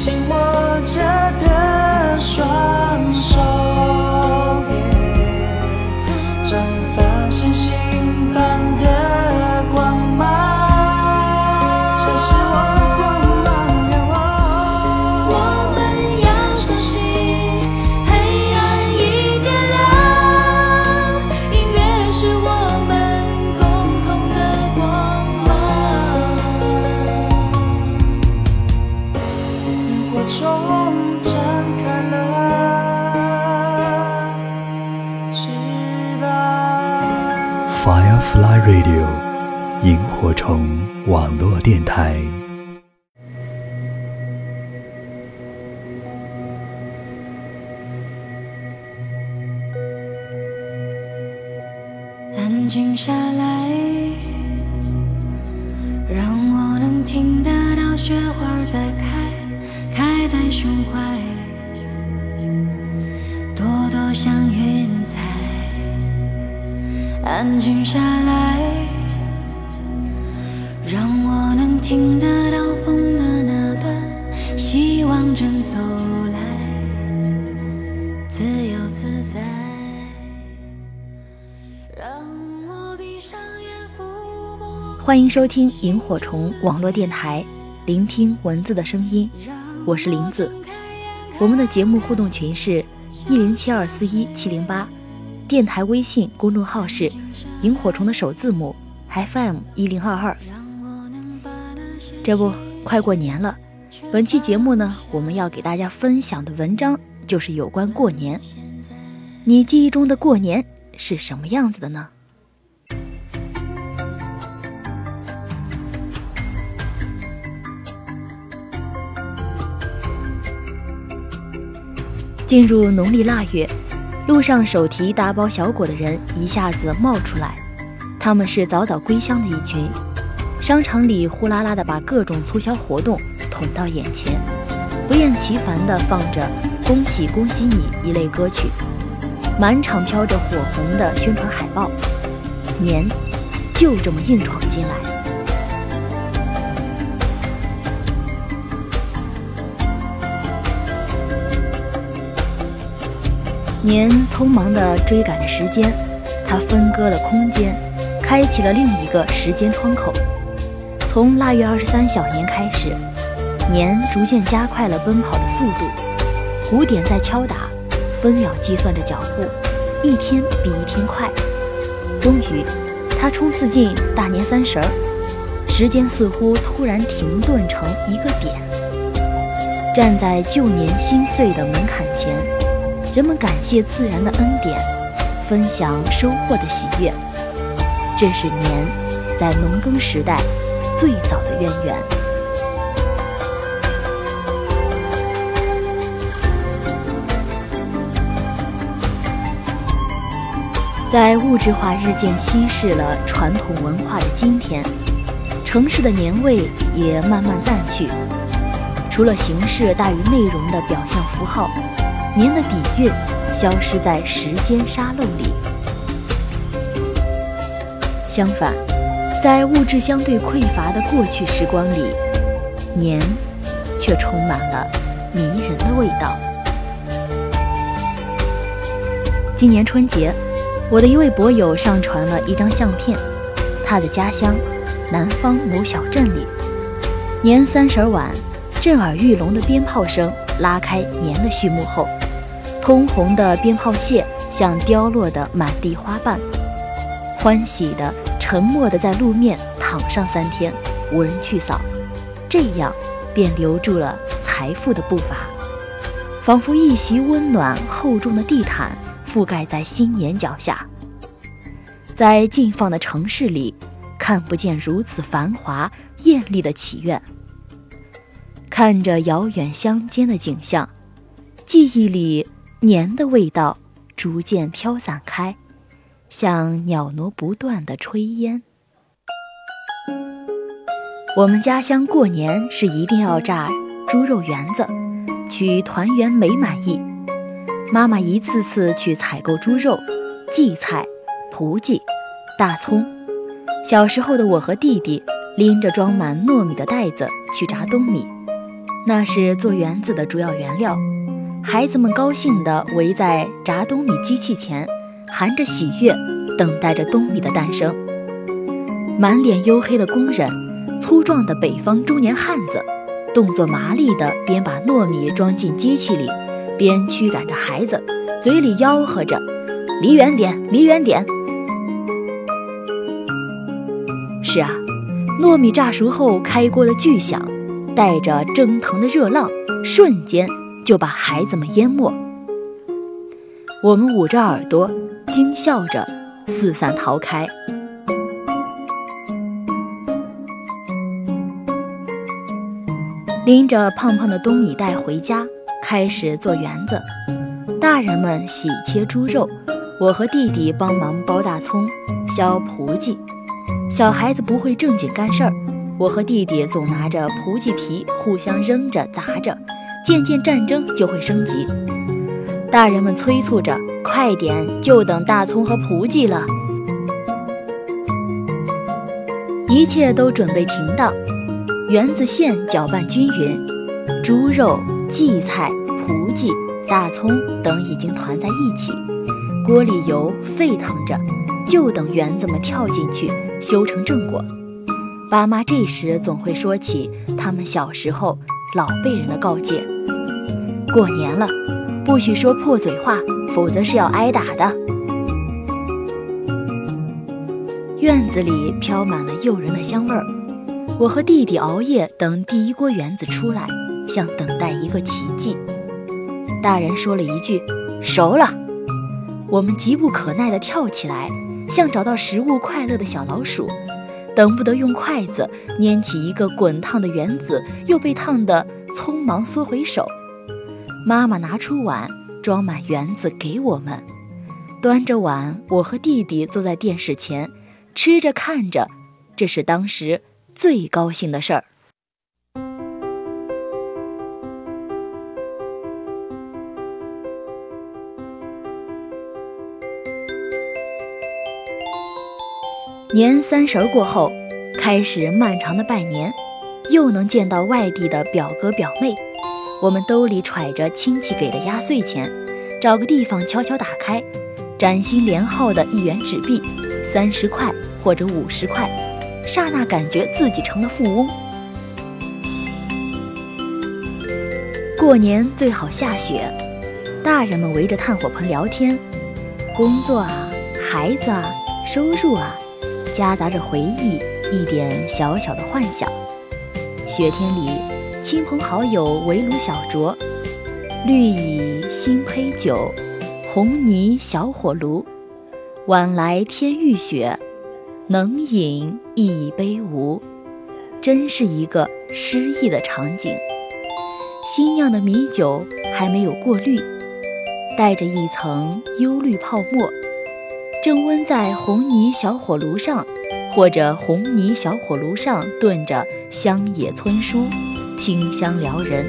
紧 Radio，萤火虫网络电台。安静下来，让我能听得到雪花在开，开在胸怀，安静下来，让我能听得到风的那段，希望正走来，自由自在。让我闭上眼，抚摸。欢迎收听萤火虫网络电台，聆听文字的声音。我是林子。我们的节目互动群是一零七二四一七零八，电台微信公众号是萤火虫的首字母 FM 一零二二。这不，快过年了，本期节目呢，我们要给大家分享的文章就是有关过年。你记忆中的过年是什么样子的呢？进入农历腊月，路上手提大包小裹的人一下子冒出来，他们是早早归乡的一群。商场里呼啦啦的把各种促销活动捅到眼前，不厌其烦的放着“恭喜恭喜你”一类歌曲，满场飘着火红的宣传海报，年就这么硬闯进来。年匆忙地追赶着时间，它分割了空间，开启了另一个时间窗口。从腊月二十三小年开始，年逐渐加快了奔跑的速度，鼓点在敲打，分秒计算着脚步，一天比一天快。终于，它冲刺进大年三十儿，时间似乎突然停顿成一个点。站在旧年心碎的门槛前。人们感谢自然的恩典，分享收获的喜悦。这是年在农耕时代最早的渊源。在物质化日渐稀释了传统文化的今天，城市的年味也慢慢淡去，除了形式大于内容的表象符号。年的底蕴消失在时间沙漏里。相反，在物质相对匮乏的过去时光里，年却充满了迷人的味道。今年春节，我的一位博友上传了一张相片，他的家乡南方某小镇里，年三十晚，震耳欲聋的鞭炮声拉开年的序幕后。通红的鞭炮屑像凋落的满地花瓣，欢喜的、沉默的在路面躺上三天，无人去扫，这样便留住了财富的步伐，仿佛一袭温暖厚重的地毯覆盖在新年脚下。在近放的城市里，看不见如此繁华艳丽的祈愿。看着遥远乡间的景象，记忆里。年的味道逐渐飘散开，像袅娜不断的炊烟。我们家乡过年是一定要炸猪肉圆子，取团圆美满意。妈妈一次次去采购猪肉、荠菜、蒲荠、大葱。小时候的我和弟弟拎着装满糯米的袋子去炸冬米，那是做园子的主要原料。孩子们高兴地围在炸冬米机器前，含着喜悦，等待着冬米的诞生。满脸黝黑的工人，粗壮的北方中年汉子，动作麻利地边把糯米装进机器里，边驱赶着孩子，嘴里吆喝着：“离远点，离远点。”是啊，糯米炸熟后开锅的巨响，带着蒸腾的热浪，瞬间就把孩子们淹没。我们捂着耳朵，惊笑着四散逃开。拎着胖胖的冬米袋回家，开始做园子。大人们洗切猪肉，我和弟弟帮忙剥大葱、削蒲记。小孩子不会正经干事儿，我和弟弟总拿着蒲记皮互相扔着砸着，渐渐战争就会升级。大人们催促着：“快点，就等大葱和蒲记了。”一切都准备停当，园子线搅拌均匀，猪肉、荠菜、蒲记、大葱等已经团在一起，锅里油沸腾着，就等园子们跳进去。修成正果，爸妈这时总会说起他们小时候老辈人的告诫：过年了，不许说破嘴话，否则是要挨打的。院子里飘满了诱人的香味儿，我和弟弟熬夜等第一锅圆子出来，像等待一个奇迹。大人说了一句：“熟了。”我们急不可耐地跳起来。像找到食物快乐的小老鼠，等不得用筷子拈起一个滚烫的圆子，又被烫得匆忙缩回手。妈妈拿出碗装满圆子给我们，端着碗，我和弟弟坐在电视前吃着看着，这是当时最高兴的事儿。年三十过后，开始漫长的拜年，又能见到外地的表哥表妹。我们兜里揣着亲戚给的压岁钱，找个地方悄悄打开，崭新连号的一元纸币，三十块或者五十块，刹那感觉自己成了富翁。过年最好下雪，大人们围着炭火盆聊天，工作啊，孩子啊，收入啊。夹杂着回忆，一点小小的幻想。雪天里，亲朋好友围炉小酌，绿蚁新醅酒，红泥小火炉。晚来天欲雪，能饮一杯无？真是一个诗意的场景。新酿的米酒还没有过滤，带着一层幽绿泡沫。正温在红泥小火炉上，或者红泥小火炉上炖着乡野村书，清香撩人。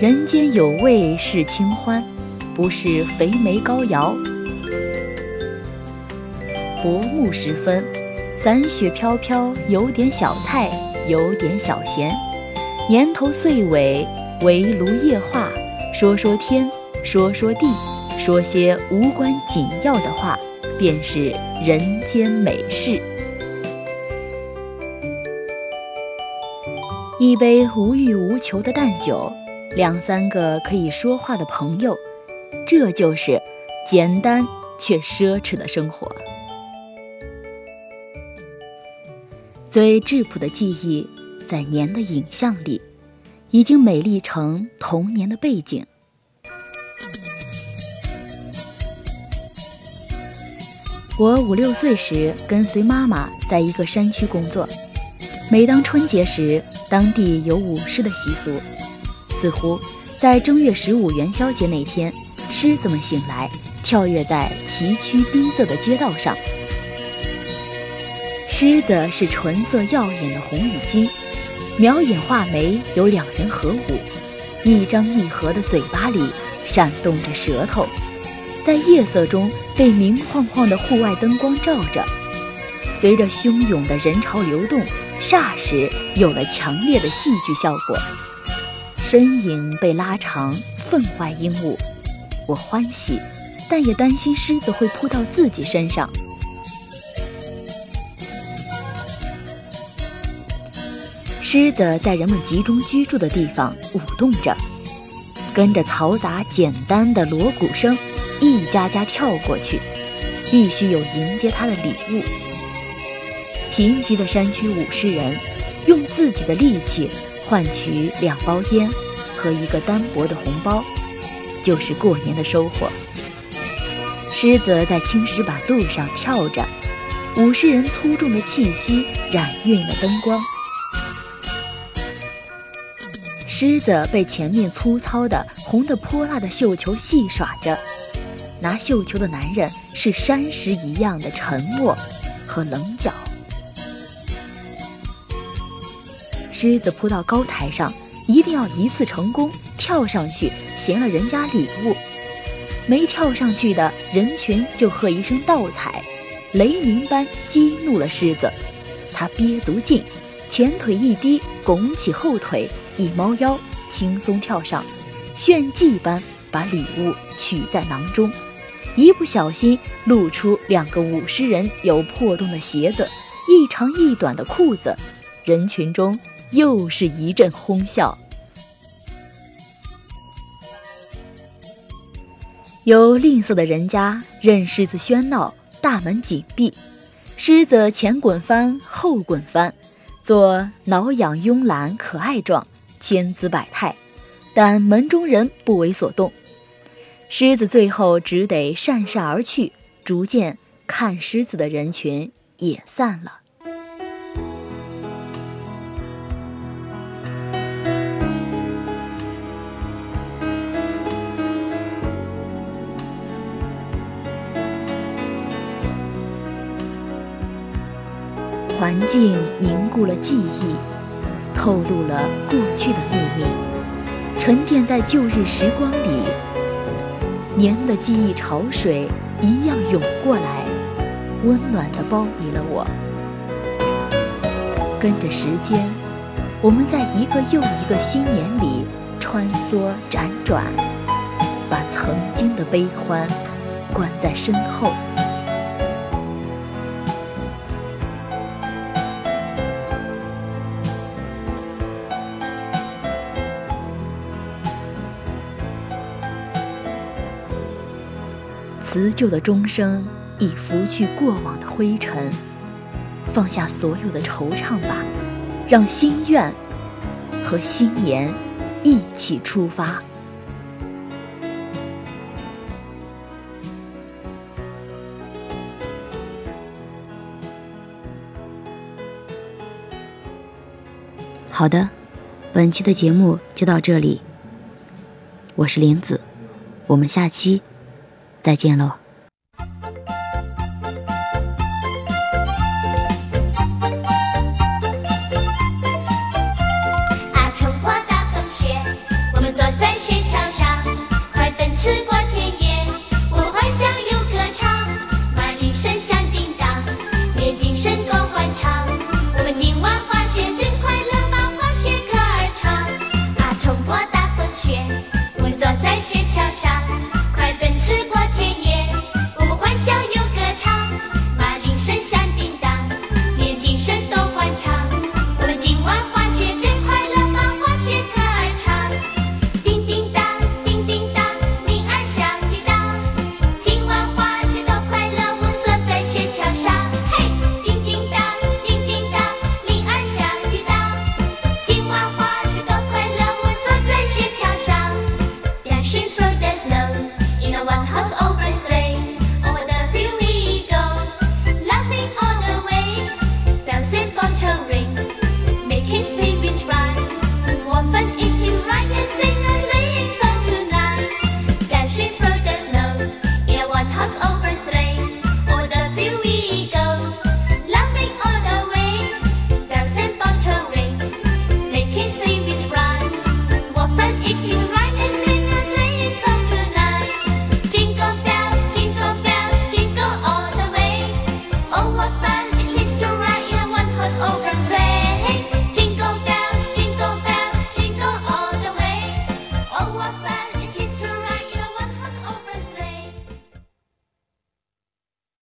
人间有味是清欢，不是肥眉膏药。薄暮时分，散雪飘飘，有点小菜，有点小咸。年头岁尾，围炉夜话，说说天，说说地。说些无关紧要的话，便是人间美事。一杯无欲无求的淡酒，两三个可以说话的朋友，这就是简单却奢侈的生活。最质朴的记忆，在年的影像里，已经美丽成童年的背景。我五六岁时，跟随妈妈在一个山区工作。每当春节时，当地有舞狮的习俗。似乎在正月十五元宵节那天，狮子们醒来，跳跃在崎岖逼仄的街道上。狮子是纯色耀眼的红羽鸡，描眼画眉，有两人合舞，一张一合的嘴巴里闪动着舌头。在夜色中被明晃晃的户外灯光照着，随着汹涌的人潮流动，霎时有了强烈的戏剧效果，身影被拉长，分外英武。我欢喜，但也担心狮子会扑到自己身上。狮子在人们集中居住的地方舞动着，跟着嘈杂简单的锣鼓声，一家家跳过去，必须有迎接他的礼物。贫瘠的山区武士人用自己的力气换取两包烟和一个单薄的红包，就是过年的收获。狮子在青石板路上跳着，武士人粗重的气息染晕了灯光。狮子被前面粗糙的、红得泼辣的绣球戏耍着，拿绣球的男人是山石一样的沉默和棱角。狮子扑到高台上，一定要一次成功，跳上去衔了人家礼物；没跳上去的人群就喝一声倒彩，雷鸣般激怒了狮子，他憋足劲，前腿一低，拱起后腿。一猫腰，轻松跳上，炫技般把礼物取在囊中，一不小心露出两个舞狮人有破洞的鞋子，一长一短的裤子，人群中又是一阵哄笑。有吝啬的人家任狮子喧闹，大门紧闭，狮子前滚翻，后滚翻，做挠痒慵懒可爱状。千姿百态，但门中人不为所动。狮子最后只得讪讪而去，逐渐看狮子的人群也散了。环境凝固了记忆。透露了过去的秘密，沉淀在旧日时光里。年的记忆潮水一样涌过来，温暖地包围了我。跟着时间，我们在一个又一个新年里穿梭辗转，把曾经的悲欢关在身后。辞旧的钟声已拂去过往的灰尘，放下所有的惆怅吧，让心愿和新年一起出发。好的，本期的节目就到这里，我是林子，我们下期。再见喽。